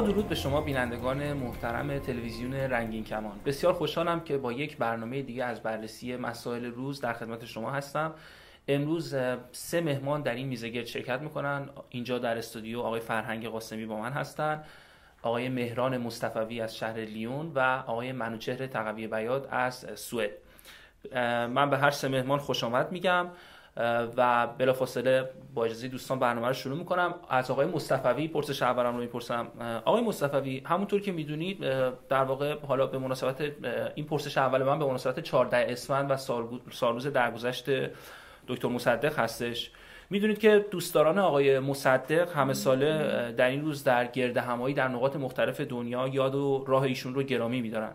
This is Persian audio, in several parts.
درود به شما بینندگان محترم تلویزیون رنگین کمان. بسیار خوشحالم که با یک برنامه دیگه از بررسی مسائل روز در خدمت شما هستم. امروز سه مهمان در این میزگرد شرکت می‌کنن. اینجا در استودیو آقای فرهنگ قاسمی با من هستن آقای مهران مصطفوی از شهر لیون و آقای منوچهر تقوی بیاد از سوئد. من به هر سه مهمان خوش آمد میگم. و بلافاصله با اجازه دوستان برنامه رو شروع می‌کنم. از آقای مصطفی پرسش اولم رو می‌پرسم. آقای مصطفی همونطور که می‌دونید در واقع حالا به مناسبت این پرسش اول من به مناسبت 14 اسفند و سالروز درگذشت دکتر مصدق هستش. می‌دونید که دوستداران آقای مصدق همه ساله در این روز در گرد همایی در نقاط مختلف دنیا یاد و راه ایشون رو گرامی میدارن.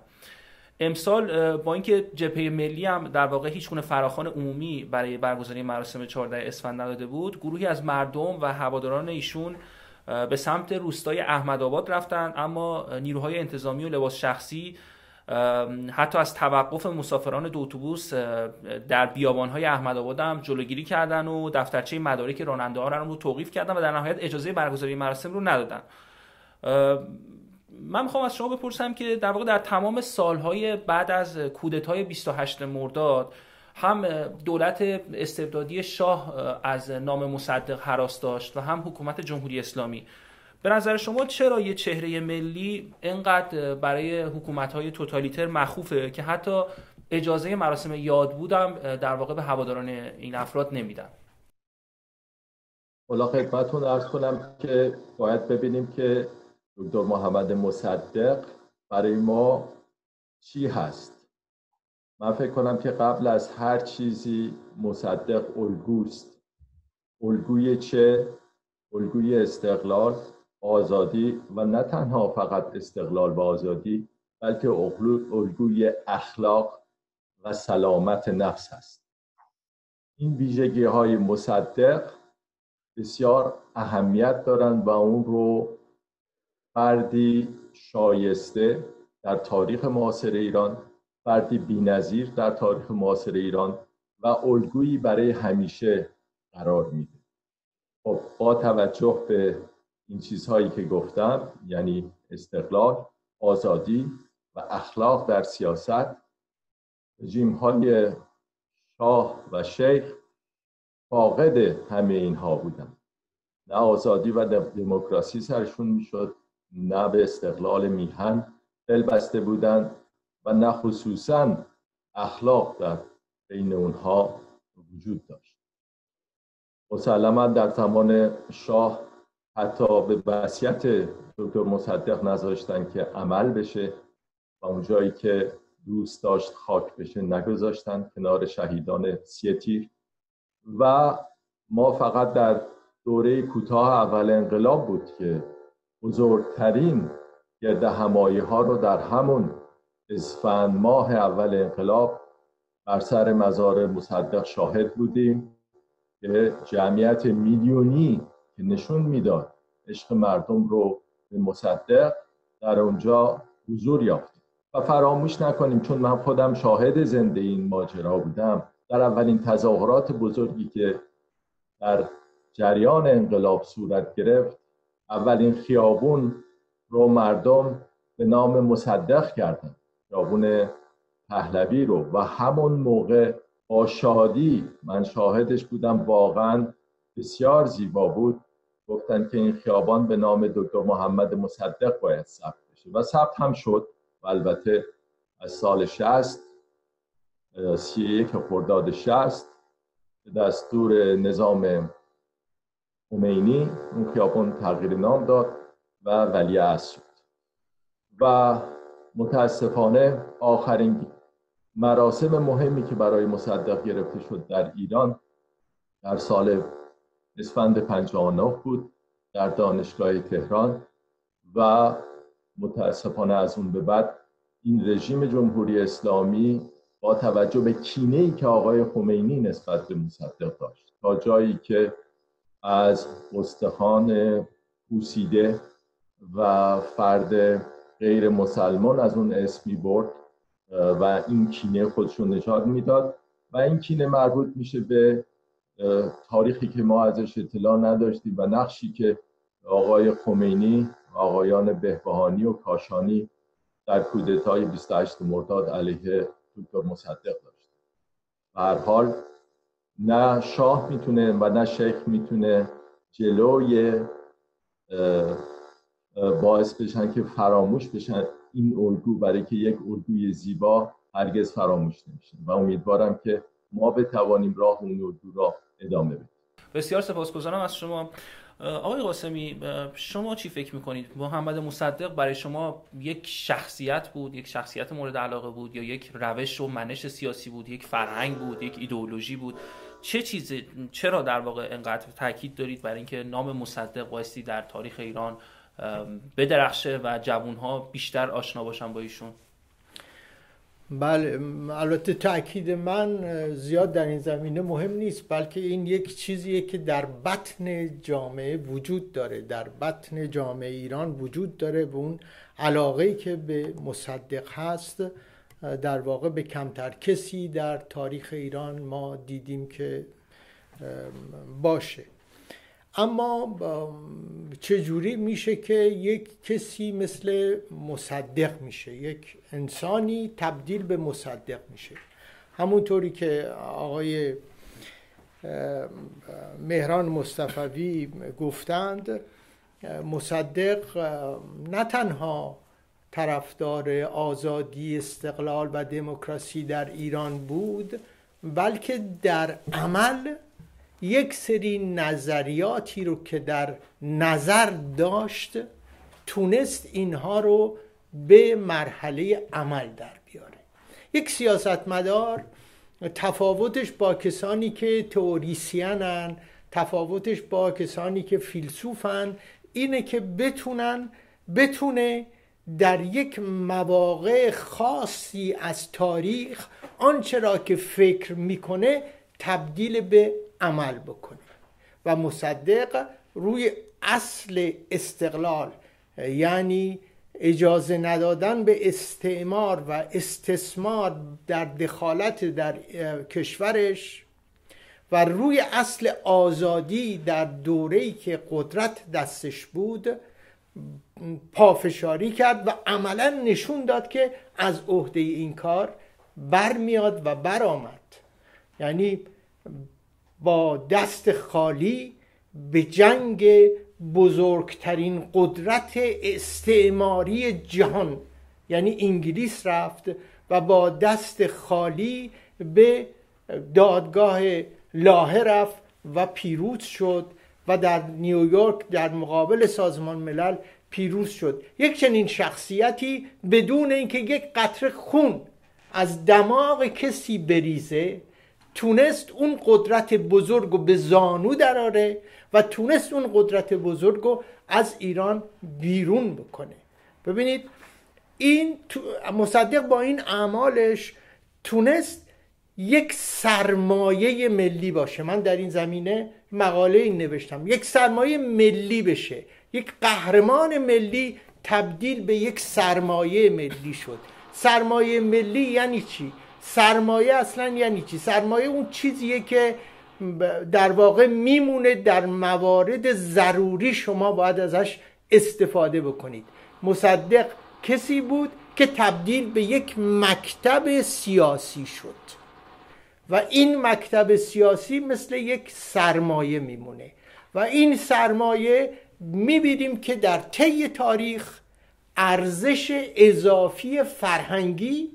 امسال با اینکه جبهه ملی هم در واقع هیچ گونه فراخوان عمومی برای برگزاری مراسم 14 اسفند نداده بود گروهی از مردم و هواداران ایشون به سمت روستای احمدآباد رفتن اما نیروهای انتظامی و لباس شخصی حتی از توقف مسافران دو اتوبوس در بیابانهای احمدآباد هم جلوگیری کردن و دفترچه مدارک راننده ها رو توقیف کردن و در نهایت اجازه برگزاری مراسم رو ندادن. من می‌خوام از شما بپرسم که در واقع در تمام سالهای بعد از کودتای 28 مرداد هم دولت استبدادی شاه از نام مصدق حراس داشت و هم حکومت جمهوری اسلامی. به نظر شما چرا یه چهره ملی اینقدر برای حکومت های توتالیتر مخوفه که حتی اجازه مراسم یاد بودم در واقع به هواداران این افراد نمیدن؟ حالا خدمتتون ارز کنم که باید ببینیم که دکتر محمد مصدق برای ما چی هست؟ من فکر کنم که قبل از هر چیزی مصدق الگوست. الگوی چه؟ الگوی استقلال آزادی و نه تنها فقط استقلال و آزادی بلکه الگوی اخلاق و سلامت نفس هست. این ویژگی های مصدق بسیار اهمیت دارند و اون رو فردی شایسته در تاریخ معاصر ایران فردی بینظیر در تاریخ معاصر ایران و الگویی برای همیشه قرار میده. خب با توجه به این چیزهایی که گفتم یعنی استقلال آزادی و اخلاق در سیاست رژیم های شاه و شیخ فاقد همه اینها بودن. نه آزادی و دموکراسی سرشون می‌شد نه به استقلال میهن دل بسته بودند و نه خصوصا اخلاق در بین اونها وجود داشت. مسلما در زمان شاه حتی به وصیت دکتر مصدق نذاشتن که عمل بشه و اون جایی که دوست داشت خاک بشه نگذاشتن کنار شهیدان سی تیر. و ما فقط در دوره کوتاه اول انقلاب بود که بزرگترین گرد همایی ها رو در همون اسفند ماه اول انقلاب بر سر مزار مصدق شاهد بودیم که جمعیت میلیونی که نشون می‌داد عشق مردم رو به مصدق در اونجا حضور یافتیم. و فراموش نکنیم چون من خودم شاهد زنده این ماجرا بودم در اولین تظاهرات بزرگی که در جریان انقلاب صورت گرفت اولین خیابون رو مردم به نام مصدق کردن. خیابون پهلوی رو. و همون موقع با شادی من شاهدش بودم. واقعا بسیار زیبا بود. گفتن که این خیابان به نام دکتر محمد مصدق باید ثبت بشه. و ثبت هم شد. و البته از سال 60 سی یک خرداد 60 دستور نظام خمینی اون خیابان تغییر نام داد و ولی عصر شد. و متاسفانه آخرین مراسم مهمی که برای مصدق گرفته شد در ایران در سال اسفند 59 بود در دانشگاه تهران و متاسفانه از اون به بعد این رژیم جمهوری اسلامی با توجه به کینه ای که آقای خمینی نسبت به مصدق داشت تا جایی که از استخوان پوسیده و فرد غیر مسلمان از اون اسمی برد و این کینه خودشون نشان می‌داد. و این کینه مربوط میشه به تاریخی که ما ازش اطلاع نداشتیم و نقشی که آقای خمینی آقایان بهبهانی و کاشانی در کودتای 28 مرداد علیه دکتر مصدق داشت هر حال نه شاه می‌تونه و نه شیخ می‌تونه جلوی باعث بشن که فراموش بشن این الگو برای که یک الگوی زیبا هرگز فراموش نمیشه. و امیدوارم که ما بتوانیم راه اون الگو را ادامه بدیم. بسیار سپاسگزارم از شما. آقای قاسمی شما چی فکر می‌کنید؟ محمد مصدق برای شما یک شخصیت بود یک شخصیت مورد علاقه بود یا یک روش و منش سیاسی بود یک فرهنگ بود یک ایدئولوژی بود؟ چه چیزی چرا در واقع انقدر تاکید دارید برای اینکه نام مصدق بایستی در تاریخ ایران بدرخشه و جوانها بیشتر آشنا باشن با ایشون؟ بله البته تاکید من زیاد در این زمینه مهم نیست بلکه این یک چیزیه که در بطن جامعه وجود داره. در بطن جامعه ایران وجود داره و اون علاقه که به مصدق هست. در واقع به کمتر کسی در تاریخ ایران ما دیدیم که باشه. اما چجوری میشه که یک کسی مثل مصدق میشه؟ یک انسانی تبدیل به مصدق میشه. همونطوری که آقای مهران مصطفوی گفتند مصدق نه تنها طرفدار آزادی استقلال و دموکراسی در ایران بود بلکه در عمل یک سری نظریاتی رو که در نظر داشت تونست اینها رو به مرحله عمل در بیاره. یک سیاستمدار تفاوتش با کسانی که تئوریسینن تفاوتش با کسانی که فیلسوفن اینه که بتونن بتونه در یک مواقع خاصی از تاریخ آنچه را که فکر می‌کنه تبدیل به عمل بکنه و مصدق روی اصل استقلال یعنی اجازه ندادن به استعمار و استثمار در دخالت در کشورش و روی اصل آزادی در دوره‌ای که قدرت دستش بود پافشاری کرد و عملا نشون داد که از عهده این کار برمیاد و برآمد. یعنی با دست خالی به جنگ بزرگترین قدرت استعماری جهان یعنی انگلیس رفت و با دست خالی به دادگاه لاهه رفت و پیروز شد و در نیویورک در مقابل سازمان ملل پیروز شد. یک چنین شخصیتی بدون اینکه یک قطره خون از دماغ کسی بریزه تونست اون قدرت بزرگ رو به زانو دراره و تونست اون قدرت بزرگ رو از ایران بیرون بکنه. ببینید این مصدق با این اعمالش تونست یک سرمایه ملی باشه. من در این زمینه مقاله این نوشتم. یک سرمایه ملی بشه. یک قهرمان ملی تبدیل به یک سرمایه ملی شد. سرمایه ملی یعنی چی؟ سرمایه اصلا یعنی چی؟ سرمایه اون چیزیه که در واقع میمونه در موارد ضروری شما باید ازش استفاده بکنید. مصدق کسی بود که تبدیل به یک مکتب سیاسی شد. و این مکتب سیاسی مثل یک سرمایه میمونه و این سرمایه می‌بینیم که در طی تاریخ ارزش اضافی فرهنگی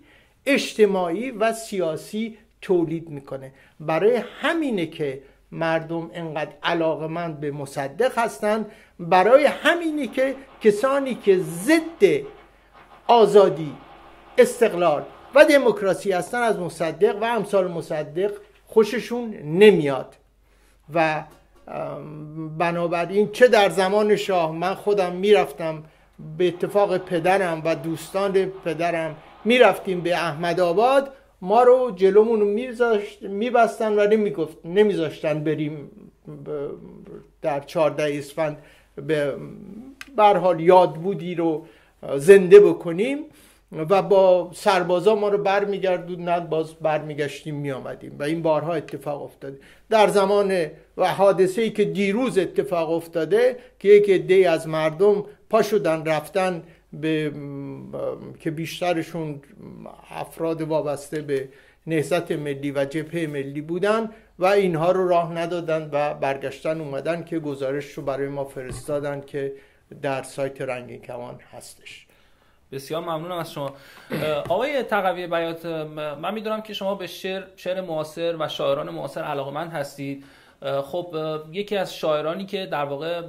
اجتماعی و سیاسی تولید می‌کنه. برای همینه که مردم انقدر علاقمند به مصدق هستند برای همینه که کسانی که ضد آزادی استقلال و دموکراسی هستن از مصدق و امثال مصدق خوششون نمیاد. و بنابراین چه در زمان شاه من خودم می‌رفتم به اتفاق پدرم و دوستان پدرم می‌رفتیم به احمد آباد ما رو جلومون رو میبستن و نمیذاشتن بریم در چهارده اسفند به حال یاد بودی رو زنده بکنیم. و با سربازا ما رو برمیگردوندن باز برمیگشتیم میآمدیم. و این بارها اتفاق افتاده. در زمان و حادثه ای که دیروز اتفاق افتاده که یک عده از مردم پا شدن رفتن به که بیشترشون افراد وابسته به نهضت ملی و جبهه ملی بودن و اینها رو راه ندادن و برگشتن اومدن که گزارش رو برای ما فرستادن که در سایت رنگین کمان هستش. بسیار ممنونم از شما. آقای تقوی بیات من می‌دونم که شما به شعر شعر معاصر و شاعران معاصر علاقمند هستید. خب یکی از شاعرانی که در واقع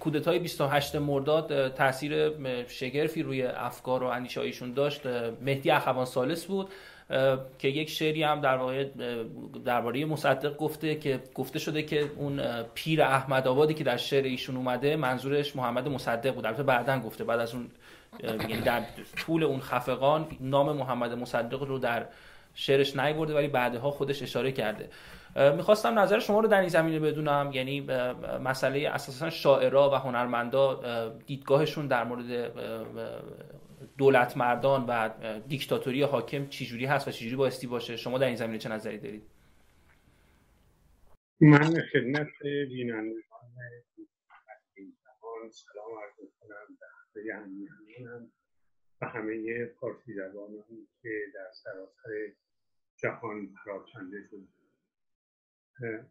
کودتای 28 مرداد تاثیر شگرفی روی افکار و اندیشه ایشون داشت مهدی اخوان سالس بود که یک شعری هم در واقع درباره مصدق گفته که گفته شده که اون پیر احمد آبادی که در شعر ایشون اومده منظورش محمد مصدق بود. البته بعدا گفته بعد از اون یعنی در طول اون خفقان نام محمد مصدق رو در شعرش نیورده ولی بعدها خودش اشاره کرده. می‌خواستم نظر شما رو در این زمینه بدونم. یعنی مسئله اساسا شاعرها و هنرمندا دیدگاهشون در مورد دولت مردان و دیکتاتوری حاکم چجوری هست و چجوری بایستی باشه؟ شما در این زمینه چه نظری دارید؟ من خدمت بینندگان سلام عرض کنم و همه پارسی زبانانی که در سراسر جهان پراکنده شده.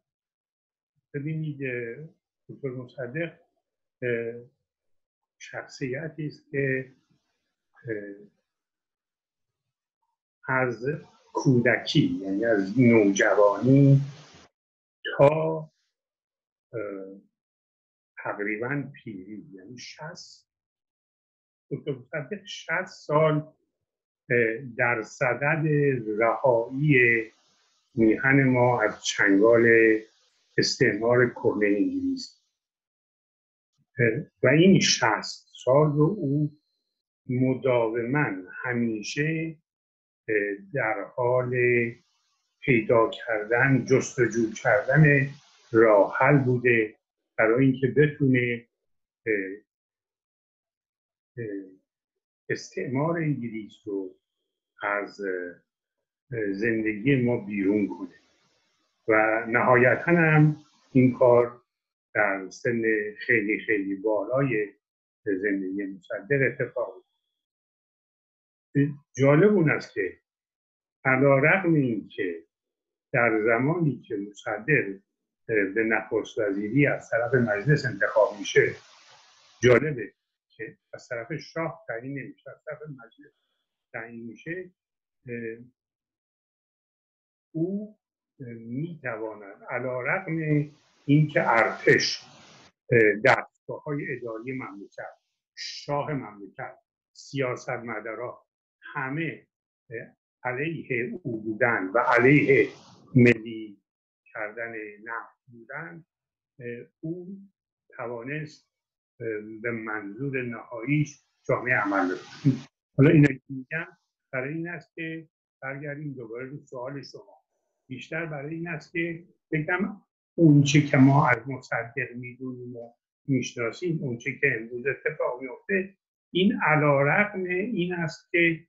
ببینید دکتر مصدق شخصیتی است که از کودکی یعنی از نوجوانی تا تقریبا پیری یعنی شست دکتر مصدق شست سال در صدد رهایی میهن ما از چنگال استعمار کهنه انگلیس. و این شست سال رو او مداوما همیشه در حال پیدا کردن جستجو کردن راحل بوده برای اینکه بتونه استعمار انگلیس رو از زندگی ما بیرون کنه. و نهایتا هم این کار در سن خیلی خیلی بالای زندگی مصدق اتفاق جالب اون است که علا رقم این که در زمانی که مصدق به نخست وزیری از طرف مجلس انتخاب میشه جالبه. که از طرف شاه تعیین نمیشه از طرف مجلس تعیین میشه او می‌تواند علا رقم اینکه ارتش دستگاه های اداری مملکت شاه مملکت سیاست مدارا همه علیه او بودن و علیه ملی کردن نفت بودن او توانست به منظور نهاییش جامعه عمل حالا اینا میگم برای این است که برگردیم دوباره رو سوال شما. بیشتر برای این است که بگم اونچه که ما از مصدق می‌دونیم و می‌شناسیم اونچه که امروز اتفاق میفته این علا این است که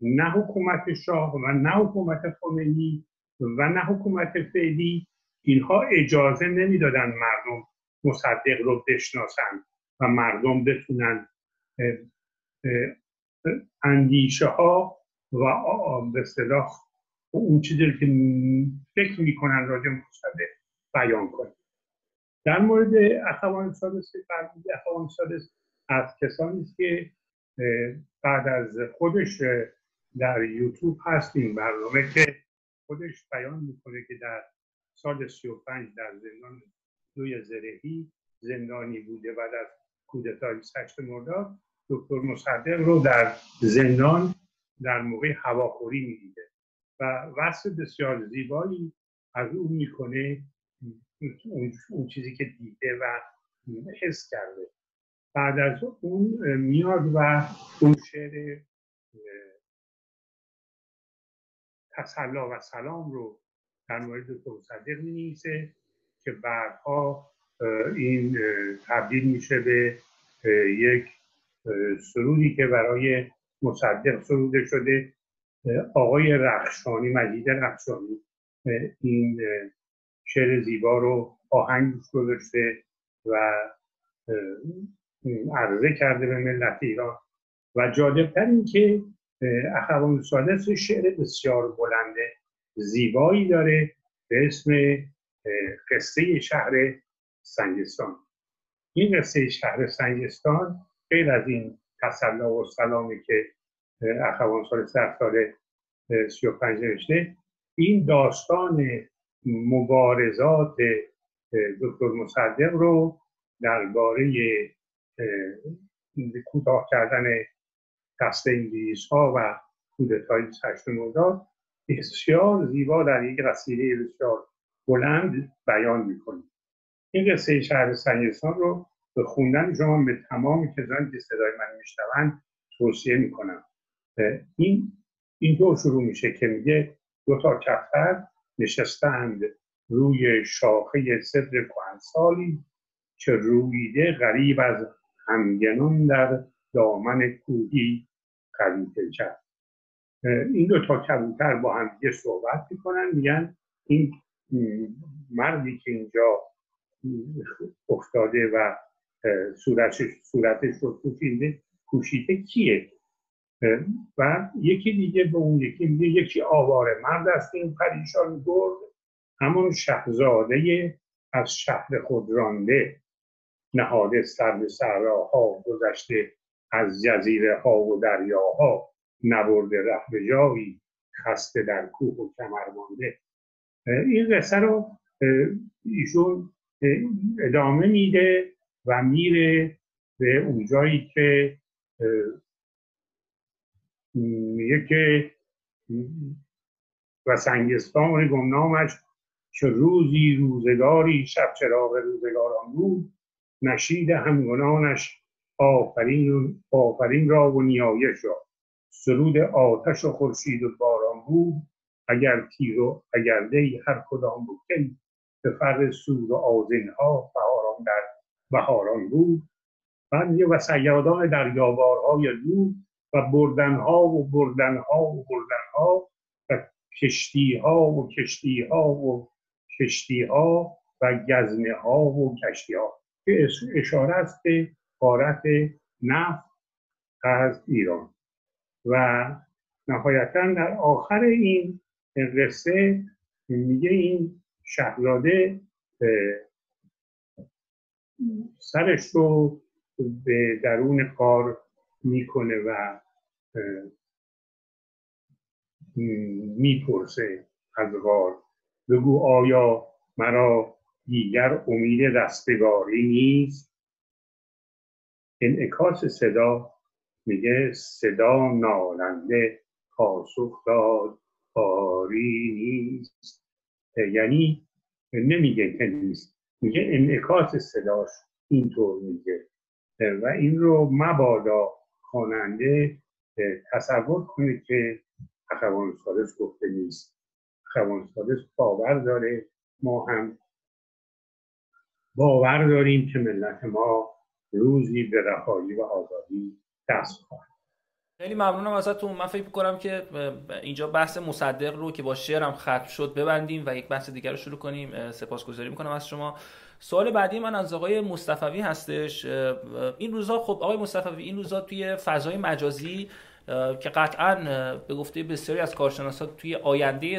نه حکومت شاه و نه حکومت خمینی و نه حکومت فعلی اینها اجازه نمی‌دادن مردم مصدق رو بشناسن. و مردم بتونن اندیشه ها و به صلاح اون چیزی که فکر می‌کنن راجع مصدق بیان کنن. در مورد اخوان سادس فرمود اخوان سادس از کسانی که بعد از خودش در یوتیوب هست این برنامه که خودش بیان می‌کنه که در سال 35 در زندان دوی زرهی زندانی بوده و در کودتای 8 مرداد دکتر مصدق رو در زندان در موقع هواخوری می‌دیده. و وصف بسیار زیبایی از او می‌کنه اون چیزی که دیده و حس کرده. بعد از اون میاد و اون شعر تسلا و سلام رو در مورد دکتر مصدق می که بعدها این تبدیل میشه به یک سرودی که برای مصدق سروده شده. آقای رخشانی مجید رخشانی این شعر زیبا رو آهنگ گذاشته و عرضه کرده به ملت ایران. و جالبتر این که اخوان سادس شعر بسیار بلند زیبایی داره به اسم قصه شهر سنگستان. این قصه شهر سنگستان غیر از این تسلا و سلامی که اخوان سال در سال سی و پنج نوشته این داستان مبارزات دکتر مصدق رو درباره کوتاه کردن دست انگلیس ها و کودتای هشت مرداد بسیار زیبا در یک قصیده بسیار بلند بیان می‌کنه. این قصه شهر سنگستان رو به خوندن شما به تمام کسانی که صدای من میشنوند توصیه می‌کنم. این اینطور شروع میشه که میگه دو تا کفتر نشستند روی شاخه صدر کهنسالی که رویده غریب از همگنون در دامن کوهی قوی کرد این دو تا کبوتر با هم دیگه صحبت می‌کنن. میگن این مردی که اینجا افتاده و صورتش, صورتش رو پوشیده پوشیده کیه؟ و یکی دیگه به اون یکی میگه یکی آواره مرد است این پریشان گرد همون شهزاده از شهر خود رانده نهاده سر به صحراها گذشته از جزیره ها و دریاها نبرده ره به جایی خسته در کوه و کمر مانده. این قصه رو ایشون ادامه میده و میره به اونجایی که میگه که و سنگستان گمنامش که روزی روزگاری شب چراغ روزگاران بود نشید همگنانش آفرین, آفرین را و نیایش را. سرود آتش و خورشید و باران بود اگر تیر و اگر دی هر کدام بود. به فرق سود و آزین ها بهاران در بهاران بود. بعد و سیادان دریابارهای دور و بردنها و بردنها و بردنها و کشتی ها و کشتی ها و کشتی ها و گزنه ها و کشتی ها که اشاره است به قارت نفت از ایران. و نهایتا در آخر این قصه میگه این شهزاده سرش رو به درون کار می‌کنه و می‌پرسه از غار. بگو آیا مرا دیگر امید رستگاری نیست؟ انعکاس صدا میگه صدا نالنده پاسخ داد کاری نیست. یعنی نمیگه که نیست. میگه انعکاس صداش اینطور میگه. و این رو مبادا خواننده تصور کنه که اخوان سالس گفته نیست. اخوان سالس باور داره. ما هم باور داریم که ملت ما روزی به رهایی و آزادی دست خواهد. خیلی ممنونم ازتون. من فکر می‌کنم که اینجا بحث مصدق رو که با شعرم ختم شد ببندیم و یک بحث دیگر رو شروع کنیم سپاسگزاری می‌کنم از شما. سوال بعدی من از آقای مصطفی هستش. این روزا خب آقای مصطفی این روزا توی فضای مجازی که قطعا به گفته بسیاری از کارشناسا توی آینده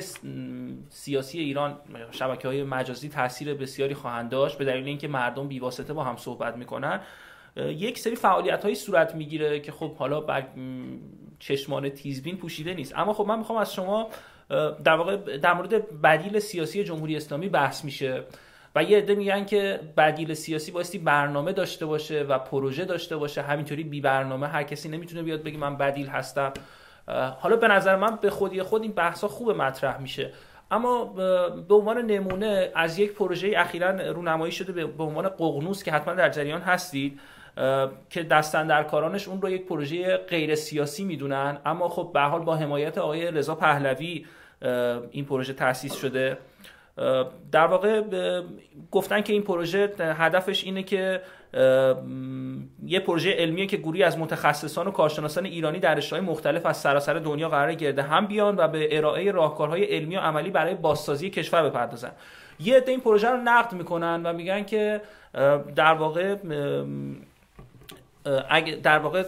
سیاسی ایران شبکه های مجازی تاثیر بسیاری خواهند داشت به دلیل اینکه مردم بیواسطه با هم صحبت می‌کنن. یک سری فعالیت هایی صورت می‌گیره که خب حالا بر چشمان تیزبین پوشیده نیست. اما خب من می‌خوام از شما در واقع در مورد بدیل سیاسی جمهوری اسلامی بحث میشه و یه عده میگن که بدیل سیاسی بایستی برنامه داشته باشه و پروژه داشته باشه. همینطوری بی برنامه هر کسی نمی‌تونه بیاد بگه من بدیل هستم. حالا به نظر من به خودی خود این بحث ها خوب مطرح میشه. اما به عنوان نمونه از یک پروژه اخیرا رونمایی شده به عنوان ققنوس که حتما در جریان هستید. که دستن در کارانش اون رو یک پروژه غیر سیاسی می‌دونن. اما خب به حال با حمایت آقای رضا پهلوی این پروژه تأسیس شده. در واقع گفتن که این پروژه هدفش اینه که یه پروژه علمیه که گروهی از متخصصان و کارشناسان ایرانی در رشته‌های مختلف از سراسر دنیا قرار گرده هم بیان و به ارائه راهکارهای علمی و عملی برای بازسازی کشور بپردازن. یه عده این پروژه رو نقد می‌کنن و میگن که در واقع در واقع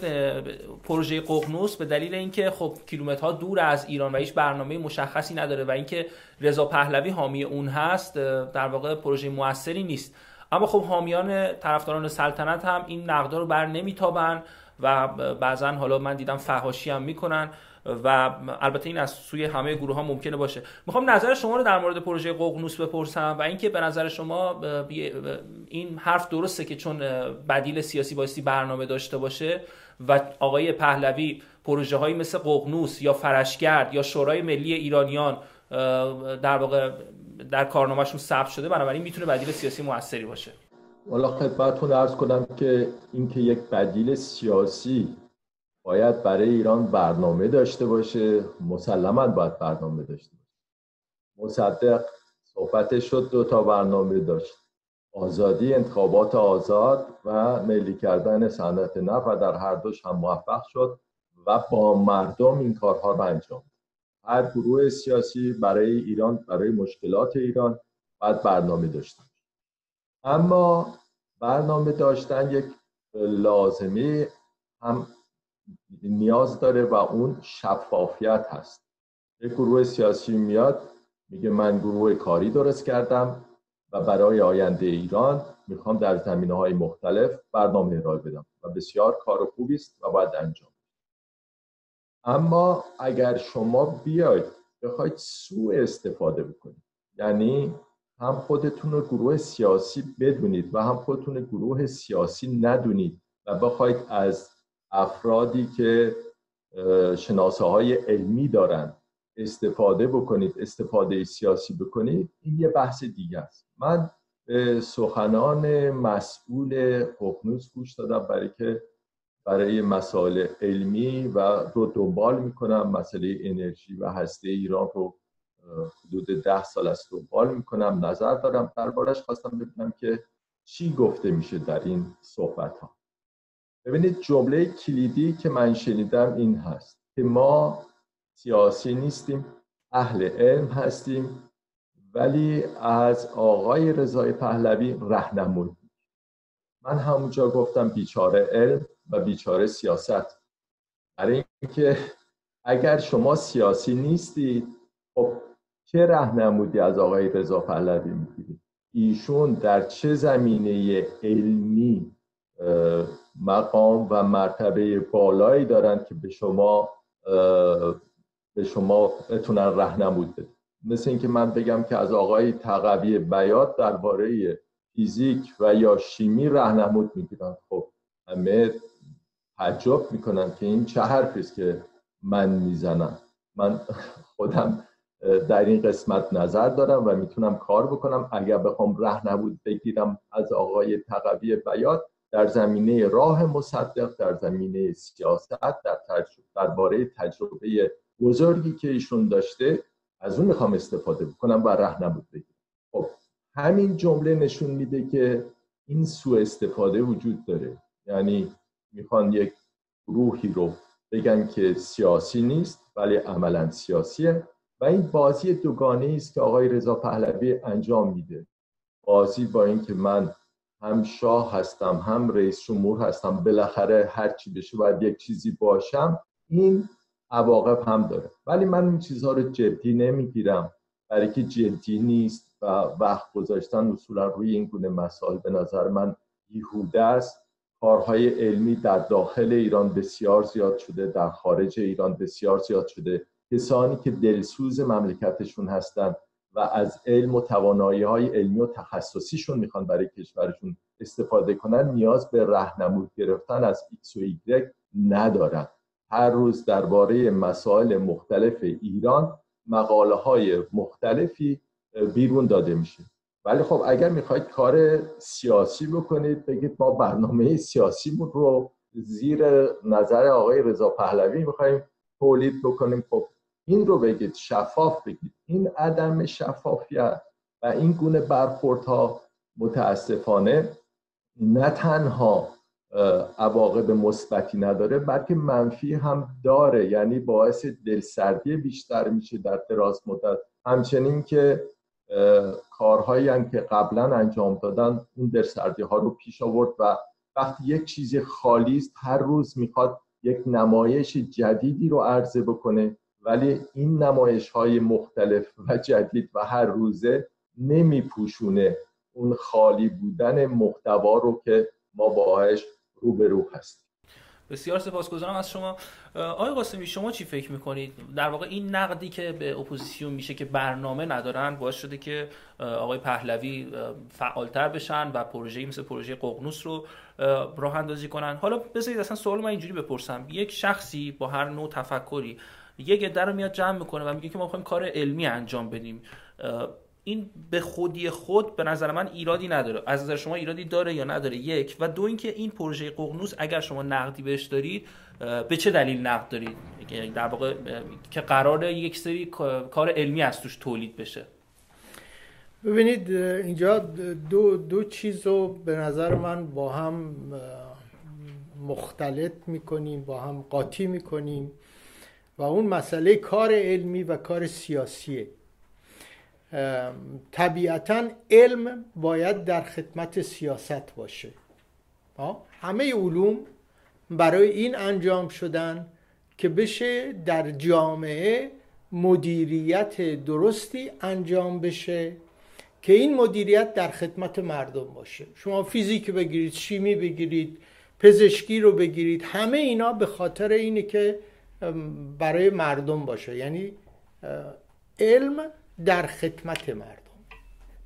پروژه ققنوس به دلیل اینکه خب کیلومترها دور از ایران و هیچ برنامه مشخصی نداره و اینکه رضا پهلوی حامی اون هست در واقع پروژه موثری نیست. اما خب حامیان طرفداران سلطنت هم این نقدا رو بر نمیتابن و بعضا حالا من دیدم فهاشی هم می‌کنن. و البته این از سوی همه گروه ها ممکنه باشه. می‌خوام نظر شما رو در مورد پروژه ققنوس بپرسم و اینکه به نظر شما این حرف درسته که چون بدیل سیاسی بایستی برنامه داشته باشه و آقای پهلوی پروژه هایی مثل ققنوس یا فرشگرد یا شورای ملی ایرانیان در واقع در کارنامهشون ثبت شده بنابراین می‌تونه بدیل سیاسی موثری باشه. والا خدمتتون ارز کنم که اینکه یک بدیل سیاسی باید برای ایران برنامه داشته باشه. مسلما باید برنامه داشته باشه. مصدق صحبتش شد دو تا برنامه داشت. آزادی انتخابات آزاد و ملی کردن صنعت نفت و در هر دوش هم موفق شد و با مردم این کارها رو انجام هر گروه سیاسی برای ایران برای مشکلات ایران باید برنامه داشته اما برنامه داشتن یک لازمه هم نیاز داره و اون شفافیت هست. یک گروه سیاسی میاد میگه من گروه کاری درست کردم و برای آینده ایران می‌خوام در زمینه های مختلف برنامه ارائه بدم و بسیار کار خوبی است و باید انجام اما اگر شما بیاید بخواید سوء استفاده بکنید یعنی هم خودتون رو گروه سیاسی بدونید و هم خودتون گروه سیاسی ندونید و بخواید از افرادی که شناسه های علمی دارن استفاده بکنید استفاده سیاسی بکنید این یه بحث دیگه است. من به سخنان مسئول ققنوس گوش دادم برای که برای مسائل علمی و رو دنبال می‌کنم. مسئله انرژی و هسته ایران رو حدود ده سال است دنبال می‌کنم. نظر دارم. دربارش خواستم ببینم که چی گفته میشه در این صحبت ها ببینید جمله کلیدی که من شنیدم این هست که ما سیاسی نیستیم اهل علم هستیم ولی از آقای رضای پهلوی رهنمود من همونجا گفتم بیچاره علم و بیچاره سیاست. برای اینکه اگر شما سیاسی نیستید خب چه رهنمودی از آقای رضا پهلوی می‌گیرید ایشون در چه زمینه علمی مقام و مرتبه بالایی دارند که به شما به شما بتونن رهنمود بده مثل اینکه من بگم که از آقای تقوی بیات درباره فیزیک و یا شیمی رهنمود می‌گیرن. خب همه تعجب می‌کنن که این چه حرفی است که من می‌زنم. من خودم در این قسمت نظر دارم و می‌تونم کار بکنم. اگر بخوام رهنمود بگیرم از آقای تقوی بیات در زمینه راه مصدق در زمینه سیاست در درباره تجربه بزرگی که ایشون داشته از اون می‌خوام استفاده بکنم و رهنمود بگیرم. خب همین جمله نشون میده که این سوء استفاده وجود داره. یعنی می‌خوان یک گروهی رو بگن که سیاسی نیست ولی عملا سیاسیه. و این بازی دوگانه است که آقای رضا پهلوی انجام میده. بازی با اینکه من هم شاه هستم هم رئیس جمهور هستم بالاخره هر چی بشه باید یک چیزی باشم این عواقب هم داره. ولی من این چیزها رو جدی نمی‌گیرم. برای که جدی نیست و وقت گذاشتن اصولا روی این گونه مسائل به نظر من بیهوده است. کارهای علمی در داخل ایران بسیار زیاد شده در خارج ایران بسیار زیاد شده. کسانی که دلسوز مملکتشون هستند و از علم و توانایی های علمی و تخصصیشون می‌خوان برای کشورشون استفاده کنن نیاز به رهنمود گرفتن از ایکس و ایگرگ ندارن. هر روز درباره مسائل مختلف ایران مقاله های مختلفی بیرون داده میشه. ولی خب اگر می‌خواید کار سیاسی بکنید بگید ما برنامه سیاسیمون رو زیر نظر آقای رضا پهلوی می‌خوایم تولید بکنیم. خب این رو بگید شفاف بگید. این عدم شفافیت و این گونه برخوردها متاسفانه نه تنها عواقب مثبتی نداره بلکه منفی هم داره. یعنی باعث دلسردی بیشتر میشه در دراز مدت. همچنین که کارهایی هم که قبلا انجام دادن اون دلسردی ها رو پیش آورد و وقتی یک چیزی خالی است هر روز می‌خواد یک نمایش جدیدی رو عرضه بکنه. ولی این نمایش های مختلف و جدید و هر روزه نمیپوشونه اون خالی بودن محتوا رو که ما باهاش روبرو هستیم. بسیار سپاسگزارم از شما. آقای قاسمی شما چی فکر می‌کنید؟ در واقع این نقدی که به اپوزیسیون میشه که برنامه ندارن باعث شده که آقای پهلوی فعالتر بشن و پروژه‌ای مثل پروژه ققنوس رو راه اندازی کنن؟ حالا بذارید اصلا سوال من اینجوری بپرسم. یک شخصی با هر نوع تفکری یک عده رو میاد جمع می‌کنه و میگه که ما می‌خوایم کار علمی انجام بدیم. این به خودی خود به نظر من ایرادی نداره. از نظر شما ایرادی داره یا نداره؟ یک. و دو اینکه این پروژه ققنوس اگر شما نقدی بهش دارید به چه دلیل نقد دارید؟ در واقع که قرار یک سری کار علمی از توش تولید بشه. ببینید اینجا دو, دو چیز رو به نظر من با هم مختلط می‌کنیم با هم قاطی می‌کنیم. و اون مسئله کار علمی و کار سیاسیه. طبیعتا علم باید در خدمت سیاست باشه. همه علوم برای این انجام شدن که بشه در جامعه مدیریت درستی انجام بشه که این مدیریت در خدمت مردم باشه. شما فیزیک بگیرید شیمی بگیرید پزشکی رو بگیرید همه اینا به خاطر اینه که برای مردم باشه. یعنی علم در خدمت مردم.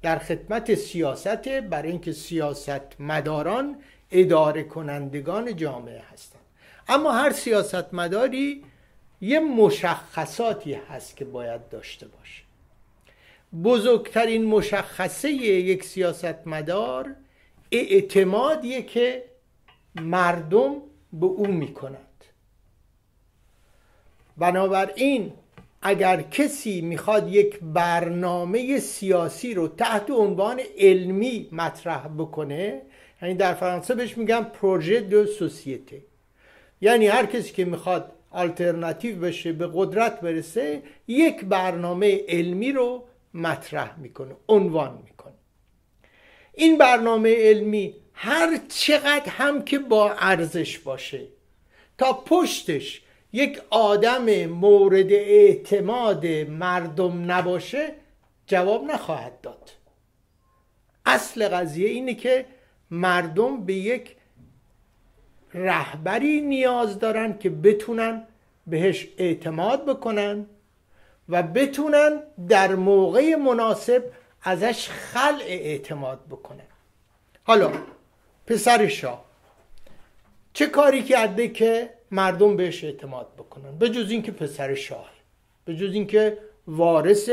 در خدمت سیاست برای اینکه سیاست مداران اداره کنندگان جامعه هستند. اما هر سیاست مداری یه مشخصاتی هست که باید داشته باشه. بزرگترین مشخصه یک سیاست مدار اعتمادیه که مردم به او می‌کنند بنابراین اگر کسی می‌خواد یک برنامه سیاسی رو تحت عنوان علمی مطرح بکنه یعنی در فرانسه بهش میگن پروژه دو سوسیته یعنی هر کسی که می‌خواد آلترناتیو بشه به قدرت برسه یک برنامه علمی رو مطرح می‌کنه عنوان می‌کنه. این برنامه علمی هر چقدر هم که با ارزش باشه تا پشتش یک آدم مورد اعتماد مردم نباشه جواب نخواهد داد. اصل قضیه اینه که مردم به یک رهبری نیاز دارن که بتونن بهش اعتماد بکنن و بتونن در موقع مناسب ازش خلع اعتماد بکنن. حالا پسر شاه چه کاری کرده که مردم بهش اعتماد بکنن. به جز اینکه پسر شاه به جز اینکه وارث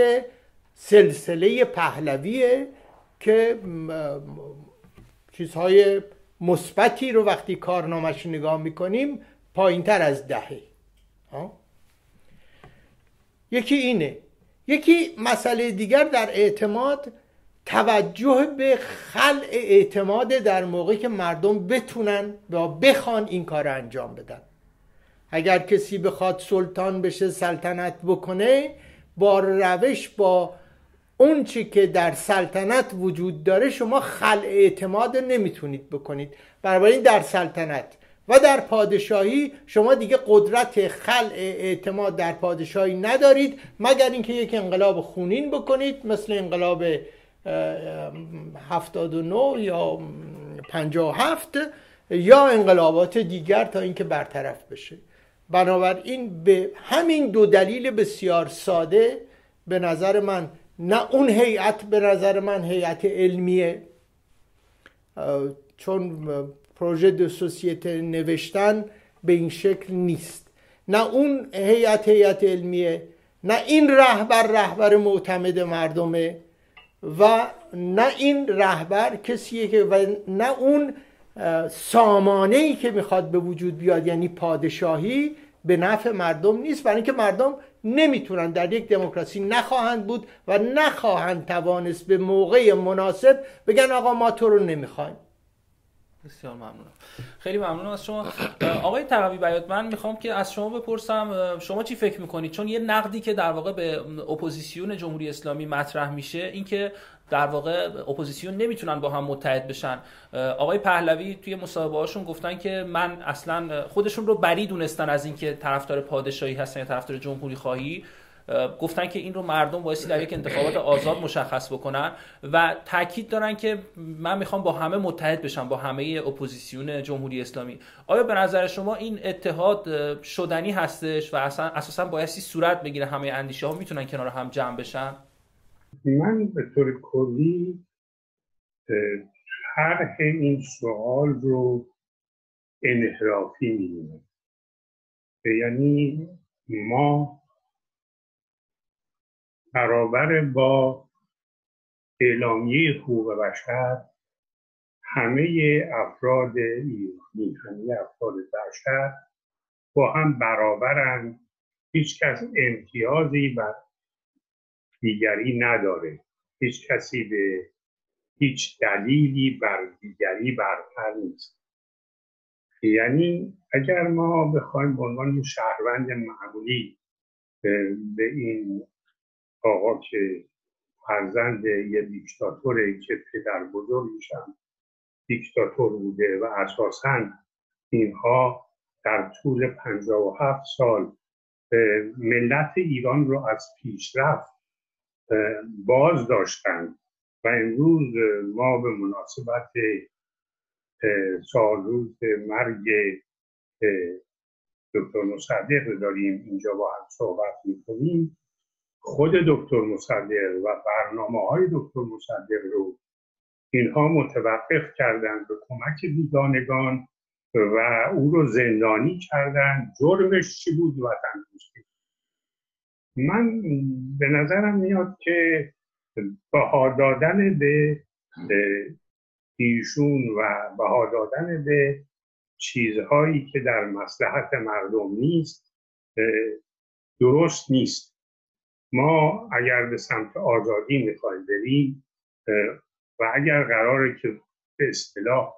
سلسله پهلویه که چیزهای مثبتی رو وقتی کارنامش نگاه می‌کنیم پایین تر از دهه. یکی اینه. یکی مسئله دیگر در اعتماد توجه به خلع اعتماد در موقعی که مردم بتونن و بخوان این کار انجام بدن. اگر کسی بخواد سلطان بشه سلطنت بکنه با روش با اون چی که در سلطنت وجود داره شما خلع اعتماد نمی‌تونید بکنید. بنابراین در سلطنت و در پادشاهی شما دیگه قدرت خلع اعتماد در پادشاهی ندارید مگر اینکه یک انقلاب خونین بکنید مثل انقلاب 79 یا 57 یا انقلابات دیگر تا اینکه برطرف بشه. بنابراین به همین دو دلیل بسیار ساده به نظر من نه اون هیئت به نظر من هیئت علمیه چون پروژه دو سوسیته نوشتن به این شکل نیست. نه اون هیئت هیئت علمیه نه این رهبر رهبر معتمد مردمه و نه این رهبر کسیه که و نه اون سامانه ای که می‌خواد به وجود بیاد یعنی پادشاهی به نفع مردم نیست. برای اینکه مردم نمی‌تونن در یک دموکراسی نخواهند بود و نخواهند توانست به موقع مناسب بگن آقا ما تو رو نمی‌خوایم. بسیار ممنونم. خیلی ممنونم از شما. آقای تقوی بیات من می‌خوام که از شما بپرسم شما چی فکر می‌کنید؟ چون یه نقدی که در واقع به اپوزیسیون جمهوری اسلامی مطرح میشه اینکه در واقع اپوزیسیون نمی‌تونن با هم متحد بشن. آقای پهلوی توی مصاحبه هاشون گفتن که من اصلا خودشون رو بری دونستن از اینکه طرفدار پادشاهی هستن یا طرفدار جمهوری خواهی. گفتن که این رو مردم بایستی در یک انتخابات آزاد مشخص بکنن و تاکید دارن که من می‌خوام با همه متحد بشم با همه اپوزیسیون جمهوری اسلامی. آیا به نظر شما این اتحاد شدنی هستش و اصلا اساسا بایستی صورت بگیره همه اندیشه ها می‌تونن کنار هم جمع بشن؟ من به طور کلی طرح این سوال رو انحرافی می‌دونم. یعنی ما برابر با اعلامیه حقوق بشر همه افراد ایرانی همه افراد بشر با هم برابرن. هیچ کس امتیازی بر دیگری نداره. هیچ کسی به هیچ دلیلی بر دیگری برتر نیست. یعنی اگر ما بخوایم به عنوان شهروند معمولی به این آقا که فرزند یه دیکتاتوره که پدر بزرگشم دیکتاتور بوده و اساسا اینها در طول 57 سال ملت ایران رو از پیشرفت باز داشتند و امروز ما به مناسبت سالروز مرگ دکتر مصدق داریم. اینجا با هم صحبت می‌کنیم. خود دکتر مصدق و برنامه های دکتر مصدق رو اینها متوقف کردند به کمک بیگانگان و او رو زندانی کردند جرمش چی بود؟ وطن دوستی من به نظرم میاد که بها دادن به ایشون و بها دادن به چیزهایی که در مسلحت مردم نیست درست نیست. ما اگر به سمت آزادی می‌خوایم بریم و اگر قراره که به اصطلاح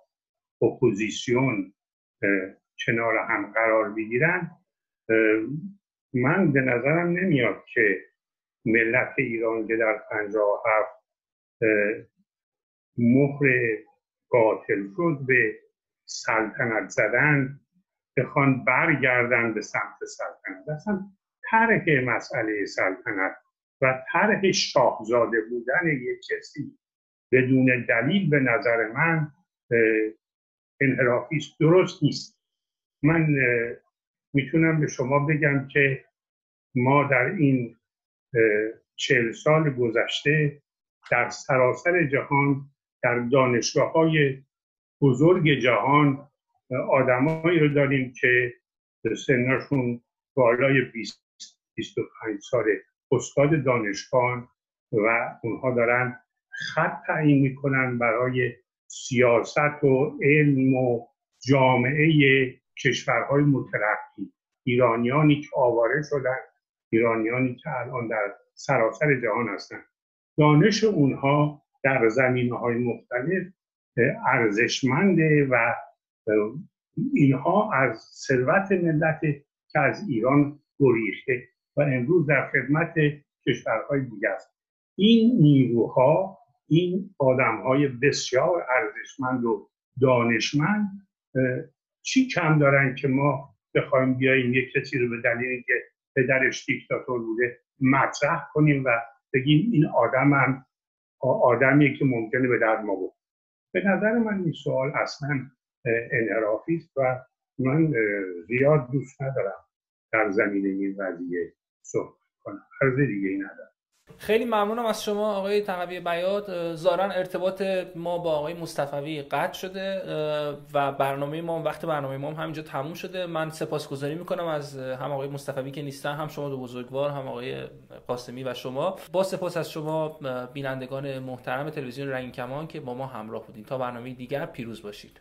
اپوزیسیون کنار هم قرار بگیرن من به نظرم نمیاد که ملت ایران که در هفت مهر قاتل شد به سلطنت زدن بخوان برگردن به سمت سلطنت. اصلا طرح مسئله سلطنت و طرح شاهزاده بودن یک کسی بدون دلیل به نظر من انحرافی درست نیست. من می‌تونم به شما بگم که ما در این چهل سال گذشته در سراسر جهان در دانشگاه های بزرگ جهان آدمایی رو داریم که سنشون بالای 20 25 سال استاد دانشگاه و اونها دارن خط تعیین می‌کنن برای سیاست و علم و جامعه کشورهای مترقی. ایرانیانی که آواره شدن ایرانیانی که الان در سراسر جهان هستند دانش اونها در زمینه های مختلف ارزشمنده و اینها از ثروت ملت که از ایران گریخته و امروز در خدمت کشورهای دیگه است. این نیروها این آدمهای بسیار ارزشمند و دانشمند چی کم دارن که ما بخوایم بیاییم یک کسی رو به دلیل که پدرش دیکتاتور بوده مطرح کنیم و بگیم این آدم هم آدمیه که ممکنه به درد ما بود به نظر من این سوال اصلا انحرافی است و من زیاد دوست ندارم در زمینه این قضیه صحبت کنم. عرض دیگه ای ندارم. خیلی ممنونم از شما آقای تقوی بیات. زارن ارتباط ما با آقای مصطفی قطع شده و برنامه ما وقت برنامه ما هم همینجا تموم شده. من سپاسگزاری می‌کنم از هم آقای مصطفی که نیستن هم شما دو بزرگوار هم آقای قاسمی و شما. با سپاس از شما بینندگان محترم تلویزیون رنگ کمان که با ما همراه بودین. تا برنامه دیگر پیروز باشید.